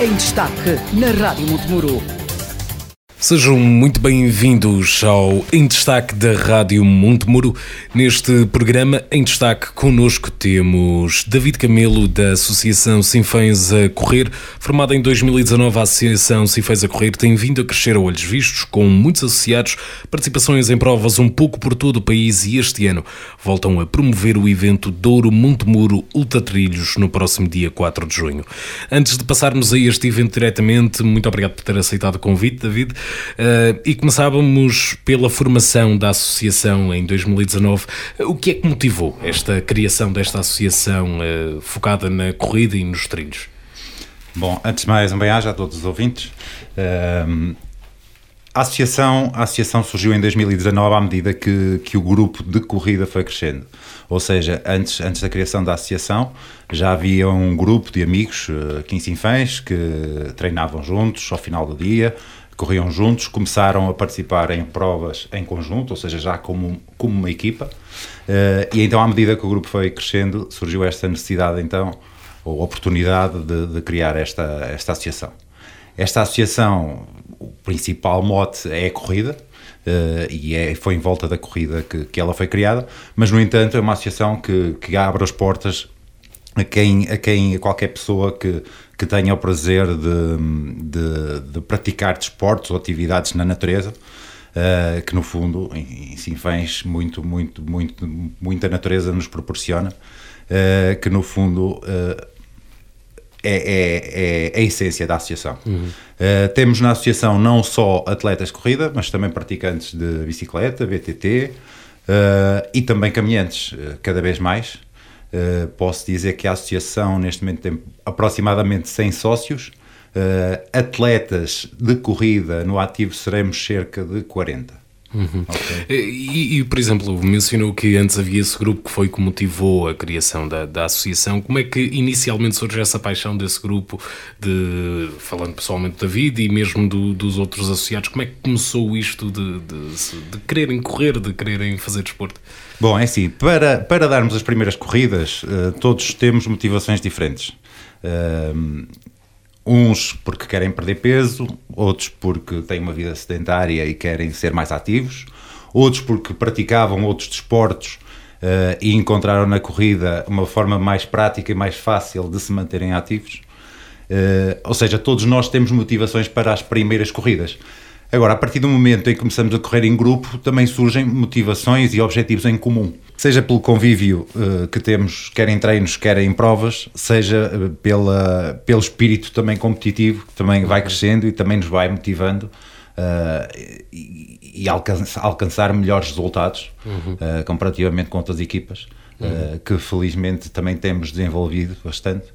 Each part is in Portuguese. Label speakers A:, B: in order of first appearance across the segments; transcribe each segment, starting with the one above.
A: em destaque na Rádio Montemuro.
B: Sejam muito bem-vindos ao Em Destaque da Rádio Montemuro. Neste programa, em destaque, connosco temos David Camelo, da Associação Sinfãs a Correr. Formada em 2019, a Associação Sinfãs a Correr tem vindo a crescer a olhos vistos, com muitos associados, participações em provas um pouco por todo o país e este ano voltam a promover o evento Douro Montemuro Ultra Trilhos no próximo dia 4 de junho. Antes de passarmos a este evento diretamente, muito obrigado por ter aceitado o convite, David. Uh, e começávamos pela formação da associação em 2019. O que é que motivou esta criação desta associação uh, focada na corrida e nos trilhos?
C: Bom, antes de mais, um bem-aja a todos os ouvintes. Uh, a associação, a associação surgiu em 2019 à medida que, que o grupo de corrida foi crescendo. Ou seja, antes, antes da criação da associação, já havia um grupo de amigos, 15 infãs, que treinavam juntos ao final do dia, corriam juntos, começaram a participar em provas em conjunto, ou seja, já como, como uma equipa, uh, e então à medida que o grupo foi crescendo, surgiu esta necessidade então, ou oportunidade de, de criar esta, esta associação. Esta associação, o principal mote é a corrida, Uh, e é, foi em volta da corrida que, que ela foi criada, mas no entanto é uma associação que, que abre as portas a quem, a quem a qualquer pessoa que, que tenha o prazer de, de, de praticar desportos ou atividades na natureza, uh, que no fundo, em, em Sinfãs, muito, muito, muito, muita natureza nos proporciona, uh, que no fundo uh, é, é, é, a essência da associação. Uhum. temos na associação não só atletas de corrida, mas também praticantes de bicicleta, BTT, e também caminhantes, cada vez mais. Uh, posso dizer que a associação neste momento tem aproximadamente 100 sócios. Uh, atletas de corrida no ativo seremos cerca de 40.
B: Uhum. Okay. E, e, por exemplo, mencionou que antes havia esse grupo que foi que motivou a criação da, da associação. Como é que inicialmente surgiu essa paixão desse grupo, de, falando pessoalmente da vida e mesmo do, dos outros associados, como é que começou isto de, de, de quererem correr, de quererem fazer desporto?
C: Bom, é assim, para, para darmos as primeiras corridas, uh, todos temos motivações diferentes. Uh, uns porque querem perder peso, outros porque têm uma vida sedentária e querem ser mais ativos, outros porque praticavam outros desportos uh, e encontraram na corrida uma forma mais prática e mais fácil de se manterem ativos. ou seja, todos nós temos motivações para as primeiras corridas. Agora, a partir do momento em que começamos a correr em grupo, também surgem motivações e objetivos em comum. Seja pelo convívio uh, que temos, quer em treinos, quer em provas, seja uh, pela, pelo espírito também competitivo, que também vai crescendo e também nos vai motivando uh, e, e alcançar, alcançar melhores resultados uhum. comparativamente com outras equipas, uhum. que felizmente também temos desenvolvido bastante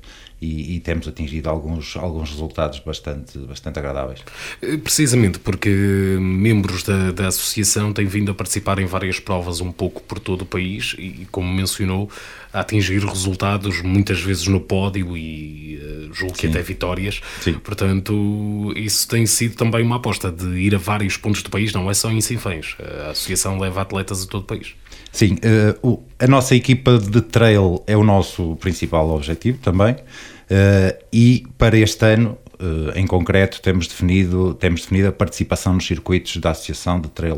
C: e, e, temos atingido alguns, alguns resultados bastante, bastante agradáveis.
B: Eh, precisamente porque membros da, da associação têm vindo a participar em várias provas um pouco por todo o país e, como mencionou, a atingir resultados muitas vezes no pódio e uh, julgo que Sim. até vitórias. Sim. Portanto, isso tem sido também uma aposta de ir a vários pontos do país, não é só em Sinfãs. A associação leva atletas a todo o país.
C: Sim, uh, o, a nossa equipa de trail é o nosso principal objetivo também. Uh, e para este ano, uh, em concreto, temos definido, temos definido a participação nos circuitos da Associação de Trail,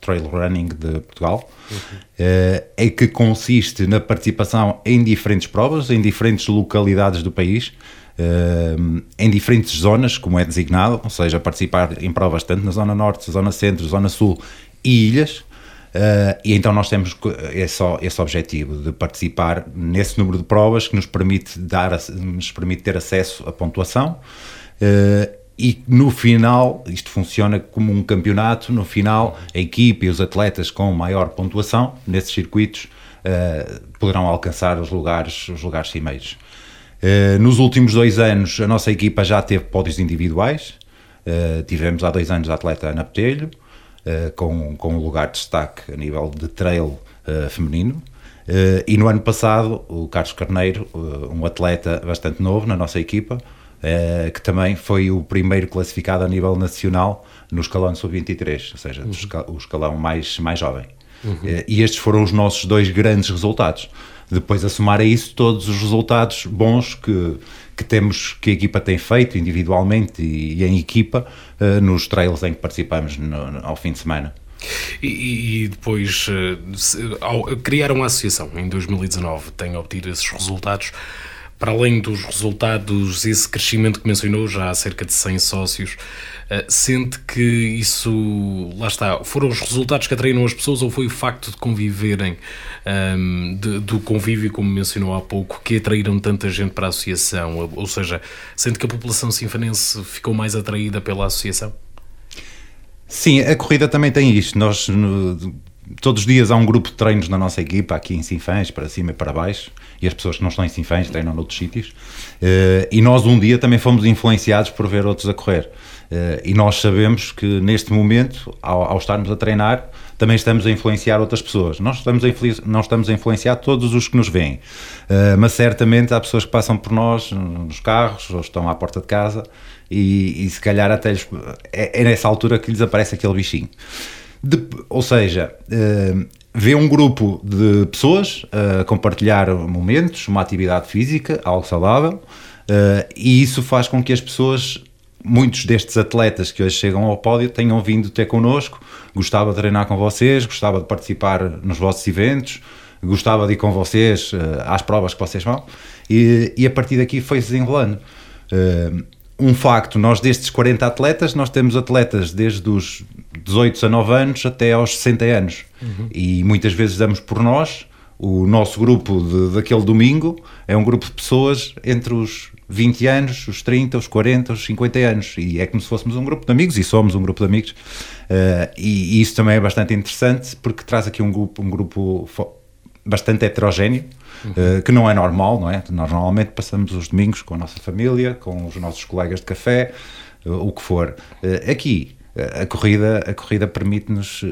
C: Trail Running de Portugal, uhum. uh, em que consiste na participação em diferentes provas, em diferentes localidades do país, em diferentes zonas, como é designado, ou seja, participar em provas tanto na Zona Norte, Zona Centro, Zona Sul e ilhas, Uh, e então nós temos esse, esse objetivo de participar nesse número de provas que nos permite, dar, nos permite ter acesso à pontuação uh, e no final, isto funciona como um campeonato, no final a equipe e os atletas com maior pontuação nesses circuitos uh, poderão alcançar os lugares, os lugares cimeiros. nos últimos dois anos a nossa equipa já teve pódios individuais, tivemos há dois anos a atleta Ana Petelho, uh, com, com um lugar de destaque a nível de trail uh, feminino. Uh, e no ano passado, o Carlos Carneiro, um atleta bastante novo na nossa equipa, que também foi o primeiro classificado a nível nacional no escalão sub-23, ou seja, uhum. o escalão mais, mais jovem. Uhum. e estes foram os nossos dois grandes resultados. Depois, a somar a isso, todos os resultados bons que, que temos que a equipa tem feito individualmente e, e em equipa uh, nos trails em que participamos no, ao fim de semana.
B: E, e depois ao, criaram a associação em 2019, têm obtido esses resultados para além dos resultados, esse crescimento que mencionou, já há cerca de 100 sócios, uh, sente que isso, lá está, foram os resultados que atraíram as pessoas ou foi o facto de conviverem, um, ehm, de, do convívio, como mencionou há pouco, que atraíram tanta gente para a associação? Ou seja, sente que a população sinfanense ficou mais atraída pela associação?
C: Sim, a corrida também tem isto. Nós, no, todos os dias há um grupo de treinos na nossa equipa, aqui em Sinfãs, para cima e para baixo e as pessoas que não estão em Sinfãs treinam noutros sítios. Uh, e nós um dia também fomos influenciados por ver outros a correr. Uh, e nós sabemos que neste momento, ao, ao, estarmos a treinar, também estamos a influenciar outras pessoas. Nós estamos a, não estamos a influenciar todos os que nos veem, uh, mas certamente há pessoas que passam por nós nos carros ou estão à porta de casa e, e se calhar até lhes, é, é, nessa altura que lhes aparece aquele bichinho. De, ou seja, vê um grupo de pessoas a uh, compartilhar momentos, uma atividade física, algo saudável, uh, e isso faz com que as pessoas, muitos destes atletas que hoje chegam ao pódio, tenham vindo ter connosco, gostava de treinar com vocês, gostava de participar nos vossos eventos, gostava de ir com vocês uh, às provas que vocês vão, e, e a partir daqui foi-se desenrolando. Uh, um facto, nós destes 40 atletas, nós temos atletas desde os 18 a 9 anos até aos 60 anos. Uhum. E muitas vezes damos por nós, o nosso grupo de, daquele domingo é um grupo de pessoas entre os 20 anos, os 30, os 40, os 50 anos. E é como se fôssemos um grupo de amigos, e somos um grupo de amigos. Uh, e, e, isso também é bastante interessante, porque traz aqui um grupo, um grupo bastante heterogéneo, uhum. uh, que não é normal, não é? Nós normalmente passamos os domingos com a nossa família, com os nossos colegas de café, uh, o que for. Aqui, a corrida, a corrida permite-nos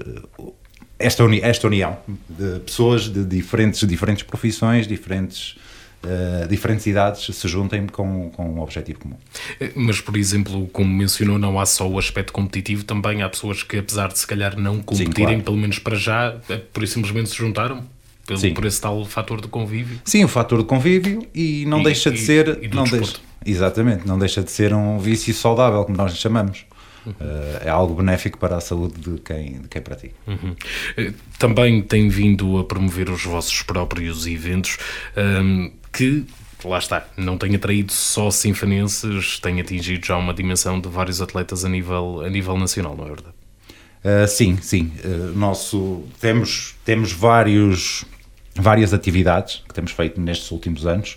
C: esta, uni esta união de pessoas de diferentes, diferentes profissões, diferentes Uh, diferentes idades se juntem com, com um objetivo comum.
B: Mas, por exemplo, como mencionou, não há só o aspecto competitivo, também há pessoas que, apesar de se calhar não competirem, Sim, claro. pelo menos para já, por isso simplesmente se juntaram pelo, Sim. por esse tal fator de convívio.
C: Sim, o fator de convívio e não e, deixa de e, ser. E não deixa, exatamente, não deixa de ser um vício saudável, como nós chamamos. Uhum. Uh, é algo benéfico para a saúde de quem, de quem pratica.
B: Uhum. Também tem vindo a promover os vossos próprios eventos um, ehm, que lá está, não tem atraído só sinfanenses, tem atingido já uma dimensão de vários atletas a nível, a nível nacional, não é verdade?
C: Uh, sim, sim. Uh, nosso, temos, temos vários várias atividades que temos feito nestes últimos anos,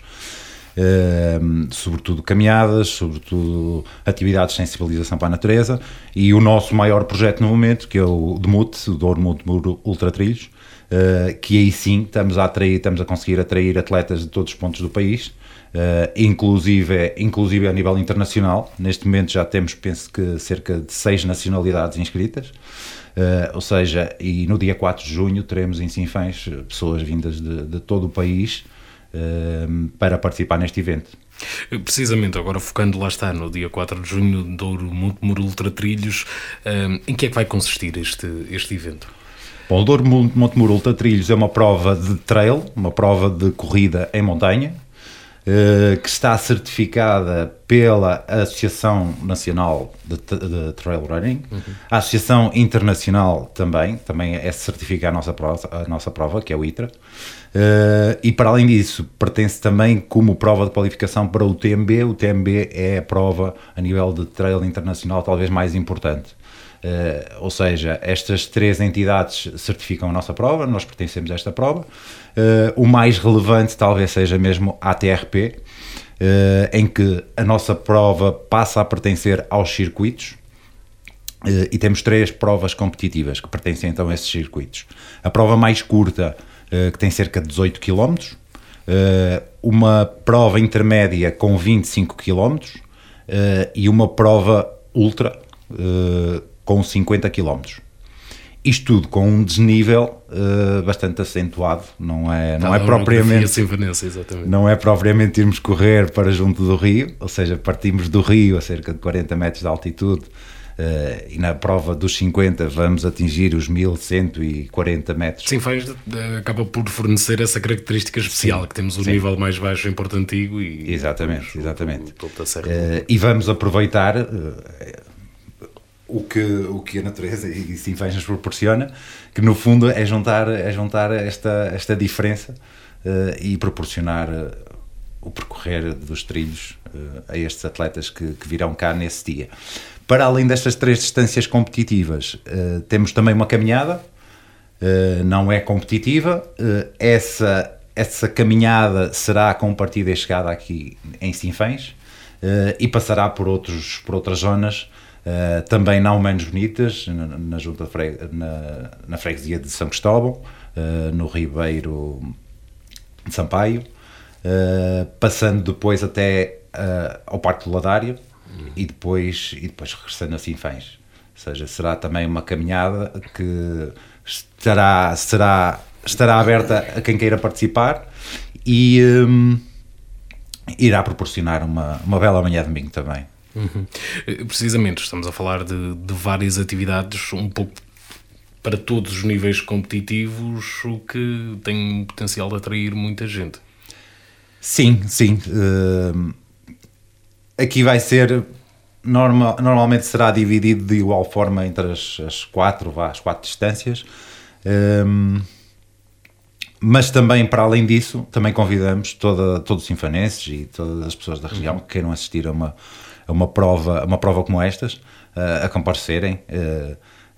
C: sobretudo caminhadas, sobretudo atividades de sensibilização para a natureza e o nosso maior projeto no momento, que é o DMUT, o Douro Muro Ultra Trilhos, uh, que aí sim estamos a atrair, estamos a conseguir atrair atletas de todos os pontos do país, uh, inclusive, inclusive a nível internacional. Neste momento já temos, penso que, cerca de seis nacionalidades inscritas. Uh, ou seja, e no dia 4 de junho teremos em Sinfãs pessoas vindas de, de todo o país para participar neste evento.
B: Precisamente, agora focando lá está, no dia 4 de junho, Douro Montemuro Ultra Trilhos, uh, em que é que vai consistir este, este evento?
C: Bom, o Douro Montemuro Ultra Trilhos é uma prova de trail, uma prova de corrida em montanha, que está certificada pela Associação Nacional de, de Trail Running, uhum. a Associação Internacional também, também é certificar a nossa prova, a nossa prova que é o ITRA, uh, e para além disso, pertence também como prova de qualificação para o TMB. O TMB é a prova a nível de trail internacional talvez mais importante. Uh, ou seja, estas três entidades certificam a nossa prova, nós pertencemos a esta prova. Uh, o mais relevante talvez seja mesmo a ATRP, uh, em que a nossa prova passa a pertencer aos circuitos. e temos três provas competitivas que pertencem então a esses circuitos. A prova mais curta, que tem cerca de 18 km, uma prova intermédia com 25 km e uma prova ultra com 50 km. Isto tudo com um desnível uh, bastante acentuado, não é, não, é propriamente não é propriamente irmos correr para junto do rio, ou seja, partimos do rio a cerca de 40 metros de altitude Uh, e na prova dos 50 vamos atingir os 1140 metros.
B: Sinfãs acaba por fornecer essa característica especial, sim, que temos o sim. nível mais baixo em Porto Antigo e
C: exatamente, exatamente. O, o uh, e vamos aproveitar uh, o, que, o que a natureza e Sinfãs nos proporciona, que no fundo é juntar, é juntar esta, esta diferença e proporcionar o percorrer dos trilhos a estes atletas que, que virão cá nesse dia. Para além destas três distâncias competitivas, uh, temos também uma caminhada, uh, não é competitiva. Uh, essa, essa caminhada será com partida e chegada aqui em Sinfãs e passará por, outros, por outras zonas. Também não menos bonitas, na, na, junta fre, na, na, freguesia de São Cristóvão, no Ribeiro de Sampaio, passando depois até ao Parque do Ladário, e depois, e depois regressando a Sinfãs. Ou seja, será também uma caminhada que estará, será, estará aberta a quem queira participar e um, irá proporcionar uma, uma bela manhã de domingo também.
B: Uhum. Precisamente, estamos a falar de, de várias atividades, um pouco para todos os níveis competitivos, o que tem potencial de atrair muita gente.
C: Sim, sim. Uh, aqui vai ser norma, normalmente será dividido de igual forma entre as, as quatro, as quatro distâncias. Um, mas também, para além disso, também convidamos toda, todos os sinfanenses e todas as pessoas da região que queiram assistir a uma, a uma, prova, uma prova como estas, uh, a comparecerem uh,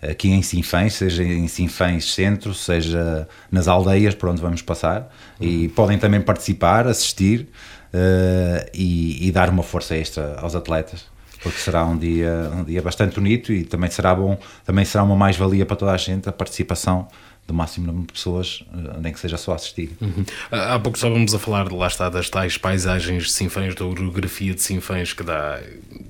C: aqui em Sinfãs, seja em Sinfãs Centro, seja nas aldeias por onde vamos passar, uhum. e podem também participar, assistir, uh, e, e, dar uma força extra aos atletas porque será um dia, um dia bastante bonito e também será bom, também será uma mais-valia para toda a gente a participação do máximo número de pessoas, eh, nem que seja só assistir.
B: Uhum. Há pouco estávamos a falar, lá está, das tais paisagens de Sinfãs, da orografia de Sinfãs, que dá,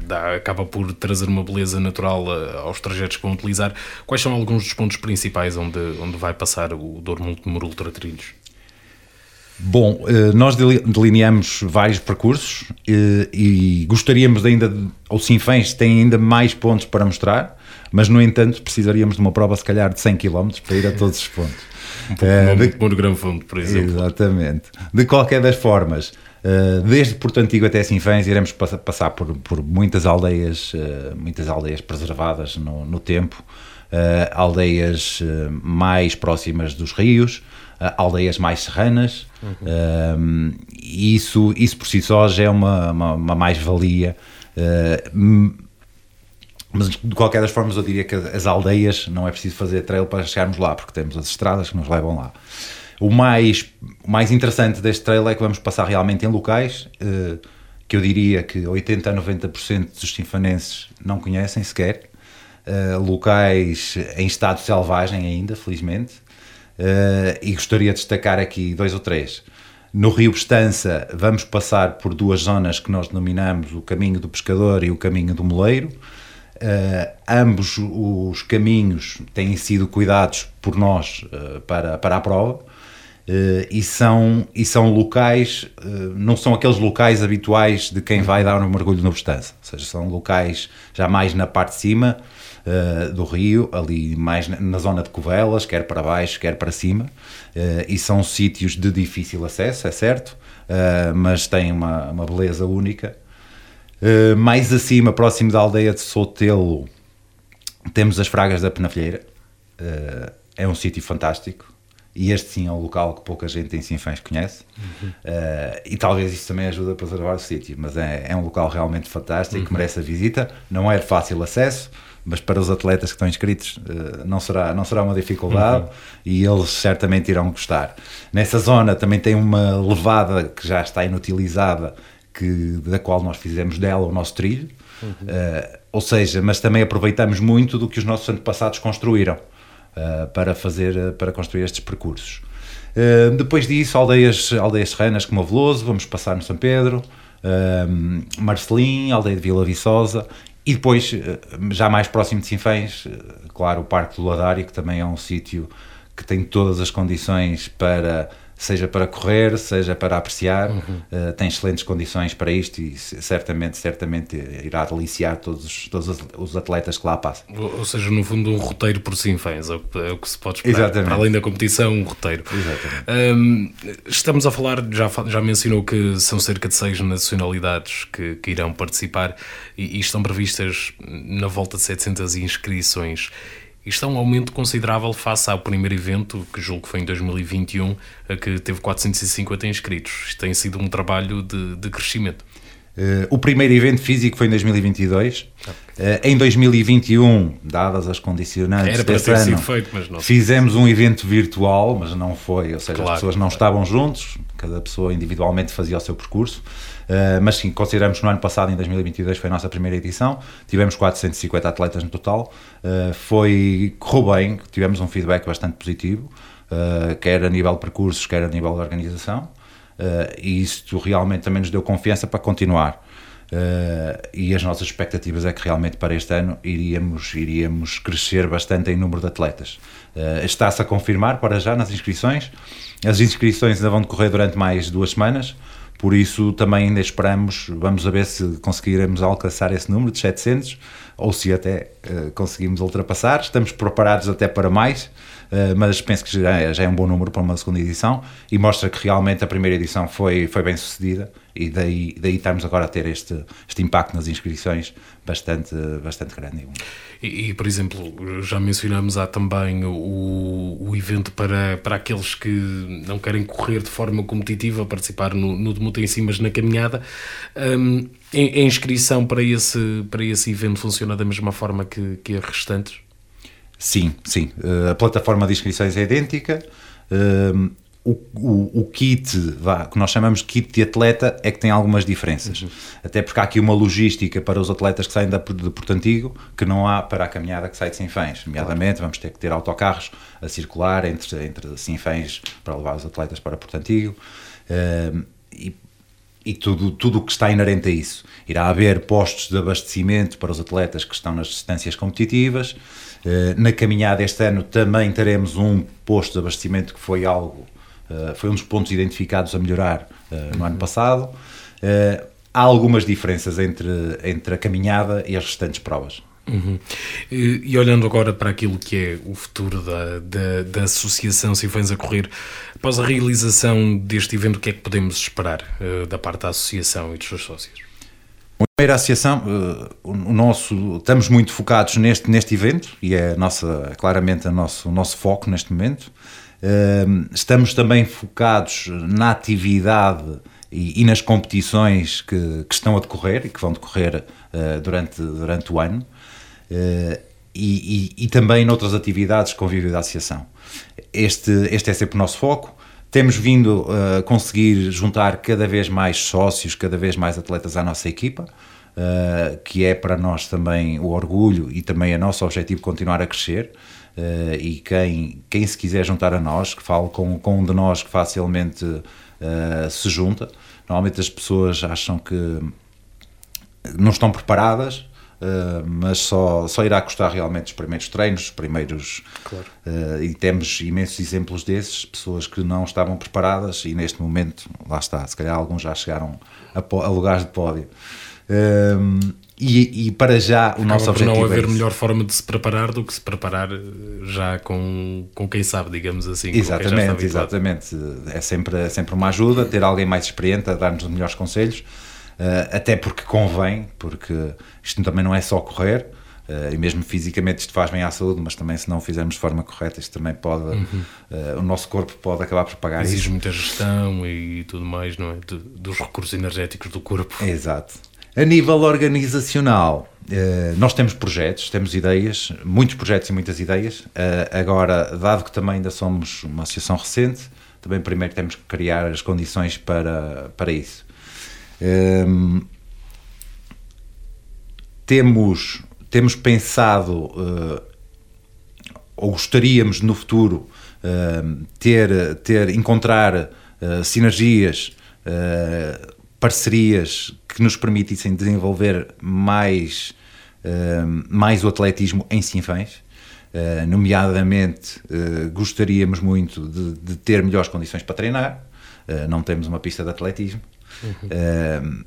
B: dá, acaba por trazer uma beleza natural eh, aos trajetos que vão utilizar. Quais são alguns dos pontos principais onde, onde vai passar o Douro Multimor Ultra Trilhos?
C: Bom, eh, nós delineamos vários percursos e gostaríamos ainda, ou Sinfãs tem ainda mais pontos para mostrar, mas no entanto precisaríamos de uma prova se calhar de 100 km para ir a todos os pontos.
B: Um pouco uh, de, Fundo, por exemplo.
C: Exatamente. De qualquer das formas, desde Porto Antigo até Sinfãs iremos passar por, por muitas aldeias, muitas aldeias preservadas no, no tempo, aldeias mais próximas dos rios, aldeias mais serranas, uhum. e isso, isso por si só já é uma, uma, uma mais-valia. Uh, mas de qualquer das formas eu diria que as aldeias não é preciso fazer trail para chegarmos lá, porque temos as estradas que nos levam lá. O mais, o mais interessante deste trail é que vamos passar realmente em locais uh, que eu diria que 80 a 90% dos sinfanenses não conhecem sequer, uh, locais em estado selvagem ainda, felizmente, uh, e gostaria de destacar aqui dois ou três. No Rio Bestança vamos passar por duas zonas que nós denominamos o caminho do pescador e o caminho do moleiro. Uh, ambos os caminhos têm sido cuidados por nós uh, para, para a prova uh, e, são, e são locais, não são aqueles locais habituais de quem vai dar um mergulho no Bestança, ou seja, são locais já mais na parte de cima, do rio, ali mais na zona de Covelas, quer para baixo, quer para cima, e são sítios de difícil acesso, é certo, mas têm uma, uma beleza única. Mais acima, próximo da aldeia de Sotelo, temos as Fragas da Penafilheira, é um sítio fantástico, e este sim é um local que pouca gente em Sinfãs conhece uhum. uh, e talvez isso também ajude a preservar o sítio, mas é, é um local realmente fantástico uhum. que merece a visita, não é de fácil acesso, mas para os atletas que estão inscritos uh, não, será, não será uma dificuldade uhum. e eles certamente irão gostar. Nessa zona também tem uma levada que já está inutilizada, que, da qual nós fizemos dela o nosso trilho, uhum. uh, ou seja, mas também aproveitamos muito do que os nossos antepassados construíram uh, para, fazer, para construir estes percursos. depois disso, aldeias, aldeias serranas como a Veloso, vamos passar no São Pedro, Marcelim, aldeia de Vila Viçosa e depois, eh, já mais próximo de Sinfãs, eh, claro, o Parque do Ladário, que também é um sítio que tem todas as condições para, seja para correr, seja para apreciar, uhum. uh, tem excelentes condições para isto e certamente, certamente irá deliciar todos, os, todos os atletas que lá passam.
B: Ou, ou seja, no fundo, um roteiro por Sinfãs, é, é o que se pode esperar. Exatamente. Para além da competição, um roteiro. Um, estamos a falar, já, já mencionou que são cerca de seis nacionalidades que, que irão participar e, e estão previstas na volta de 700 inscrições. Isto é um aumento considerável face ao primeiro evento, que julgo que foi em 2021, que teve 450 inscritos. Isto tem sido um trabalho de, de crescimento.
C: Uh, o primeiro evento físico foi em 2022. Uh, em 2021, dadas as condicionantes
B: Era para ter ano, sido feito, mas não.
C: fizemos um evento virtual, mas não foi, ou seja, claro, as pessoas não claro. estavam juntos, cada pessoa individualmente fazia o seu percurso. Uh, mas sim, consideramos que no ano passado, em 2022, foi a nossa primeira edição. Tivemos 450 atletas no total. Uh, foi, correu bem, tivemos um feedback bastante positivo, uh, quer a nível de percursos, quer a nível de organização. e isto realmente também nos deu confiança para continuar. e as nossas expectativas é que realmente para este ano iríamos, iríamos crescer bastante em número de atletas. Está-se a confirmar para já nas inscrições. As inscrições ainda vão decorrer durante mais duas semanas. Por isso também ainda esperamos, vamos ver se conseguiremos alcançar esse número de 700 ou se até uh, conseguimos ultrapassar. Estamos preparados até para mais, mas penso que já é, já é, um bom número para uma segunda edição e mostra que realmente a primeira edição foi, foi bem sucedida e daí, daí estamos agora a ter este, este impacto nas inscrições bastante, bastante grande.
B: E, e, por exemplo, já mencionamos há também o, o evento para, para aqueles que não querem correr de forma competitiva, participar no, no Demuta em si, mas na caminhada. Um, a inscrição para esse, para esse evento funciona da mesma forma que, que as restantes?
C: Sim, sim. Uh, a plataforma de inscrições é idêntica. Uh, o, o, o, kit, vá, que nós chamamos de kit de atleta, é que tem algumas diferenças. Uhum. Até porque há aqui uma logística para os atletas que saem da, de Porto Antigo que não há para a caminhada que sai de Sinfãs. Nomeadamente, claro. vamos ter que ter autocarros a circular entre, entre Sinfãs para levar os atletas para Porto Antigo. Uh, e, e tudo, tudo o que está inerente a isso. Irá haver postos de abastecimento para os atletas que estão nas distâncias competitivas. Uh, na caminhada este ano também teremos um posto de abastecimento que foi algo eh, foi um dos pontos identificados a melhorar uh, no ano passado. Há algumas diferenças entre, entre a caminhada e as restantes provas.
B: Uhum. E, e, olhando agora para aquilo que é o futuro da, da, da Associação Sinfãs a Correr, após a realização deste evento, o que é que podemos esperar uh, da parte da Associação e dos seus sócios?
C: Primeiro, a Associação, uh, o nosso, estamos muito focados neste, neste evento e é nossa, claramente o nosso, o nosso foco neste momento. Estamos também focados na atividade e, e nas competições que, que, estão a decorrer e que vão decorrer uh, durante, durante o ano. Uh, e, e, também noutras atividades de convívio da associação. Este, este é sempre o nosso foco. Temos vindo a uh, conseguir juntar cada vez mais sócios, cada vez mais atletas à nossa equipa, uh, que é para nós também o orgulho e também é nosso objetivo continuar a crescer. Uh, e quem, quem se quiser juntar a nós, que fale com, com um de nós que facilmente uh, se junta. Normalmente as pessoas acham que não estão preparadas, uh, mas só, só irá custar realmente os primeiros treinos, os primeiros. Claro. e temos imensos exemplos desses, pessoas que não estavam preparadas e neste momento, lá está, se calhar alguns já chegaram a, a lugares de pódio. E, e, para já o Acaba nosso objetivo
B: não haver
C: é
B: melhor forma de se preparar do que se preparar eh, já com, com quem sabe, digamos assim.
C: Exatamente, exatamente. É sempre, é sempre uma ajuda ter alguém mais experiente a dar-nos os melhores conselhos, uh, até porque convém, porque isto também não é só correr, uh, e mesmo fisicamente isto faz bem à saúde, mas também se não fizermos de forma correta, isto também pode, uhum. uh, o nosso corpo pode acabar por pagar
B: Exige
C: isso.
B: muita gestão e tudo mais, não é? De, dos recursos energéticos do corpo.
C: Exato. A nível organizacional, eh, nós temos projetos, temos ideias, muitos projetos e muitas ideias. Eh, agora, dado que também ainda somos uma associação recente, também primeiro temos que criar as condições para, para isso. Um, temos, temos pensado, uh, ou gostaríamos no futuro, uh, ter, ter, encontrar uh, sinergias, parcerias que nos permitissem desenvolver mais, mais o atletismo em Sinfãs. Nomeadamente, gostaríamos muito de, de, ter melhores condições para treinar. Não temos uma pista de atletismo. Uhum.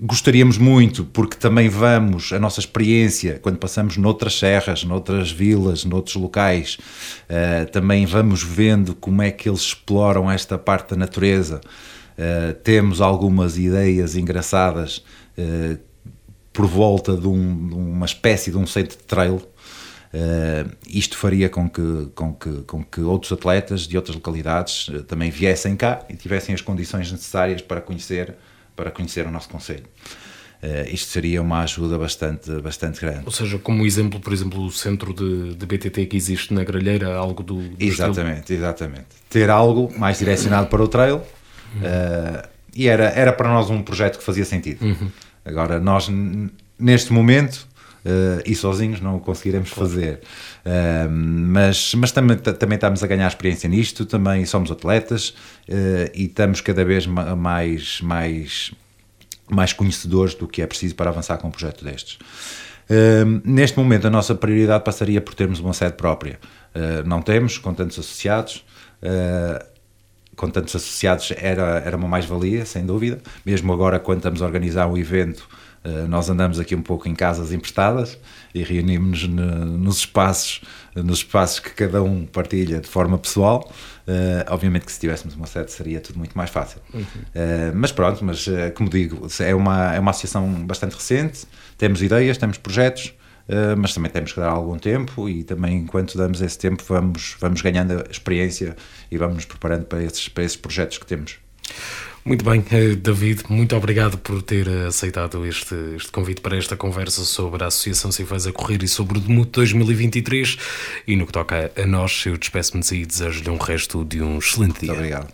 C: gostaríamos muito, porque também vamos, a nossa experiência, quando passamos noutras serras, noutras vilas, noutros locais, também vamos vendo como é que eles exploram esta parte da natureza. temos algumas ideias engraçadas por volta de, um, de, uma espécie de um centro de trail Uh, isto faria com que, com, que, com que outros atletas de outras localidades uh, também viessem cá e tivessem as condições necessárias para conhecer, para conhecer o nosso Conselho. Uh, isto seria uma ajuda bastante, bastante grande.
B: Ou seja, como exemplo, por exemplo, o centro de, de BTT que existe na Gralheira, algo do. do
C: exatamente, estilo. exatamente. Ter algo mais direcionado para o trail uhum. e era, era para nós um projeto que fazia sentido. Uhum. Agora, nós neste momento Uh, e sozinhos não o conseguiremos claro. fazer. Uh, mas mas também, também estamos a ganhar experiência nisto, também somos atletas uh, e estamos cada vez mais, mais, mais conhecedores do que é preciso para avançar com um projeto destes. neste momento, a nossa prioridade passaria por termos uma sede própria. não temos, com tantos associados com tantos associados era, era uma mais-valia, sem dúvida. Mesmo agora, quando estamos a organizar um evento eh, nós andamos aqui um pouco em casas emprestadas e reunimos-nos nos espaços, nos espaços que cada um partilha de forma pessoal. Uh, obviamente que se tivéssemos uma sede seria tudo muito mais fácil. Uhum. Uh, mas pronto, mas como digo, é uma, é uma associação bastante recente, temos ideias, temos projetos, mas também temos que dar algum tempo e também enquanto damos esse tempo vamos, vamos ganhando experiência e vamos nos preparando para esses, para esses projetos que temos.
B: Muito bem, eh, David, muito obrigado por ter aceitado este, este convite para esta conversa sobre a Associação Cifais a Correr e sobre o Demuto 2023. E no que toca a nós, eu despeço-me e desejo-lhe um resto de um excelente dia.
C: Muito obrigado.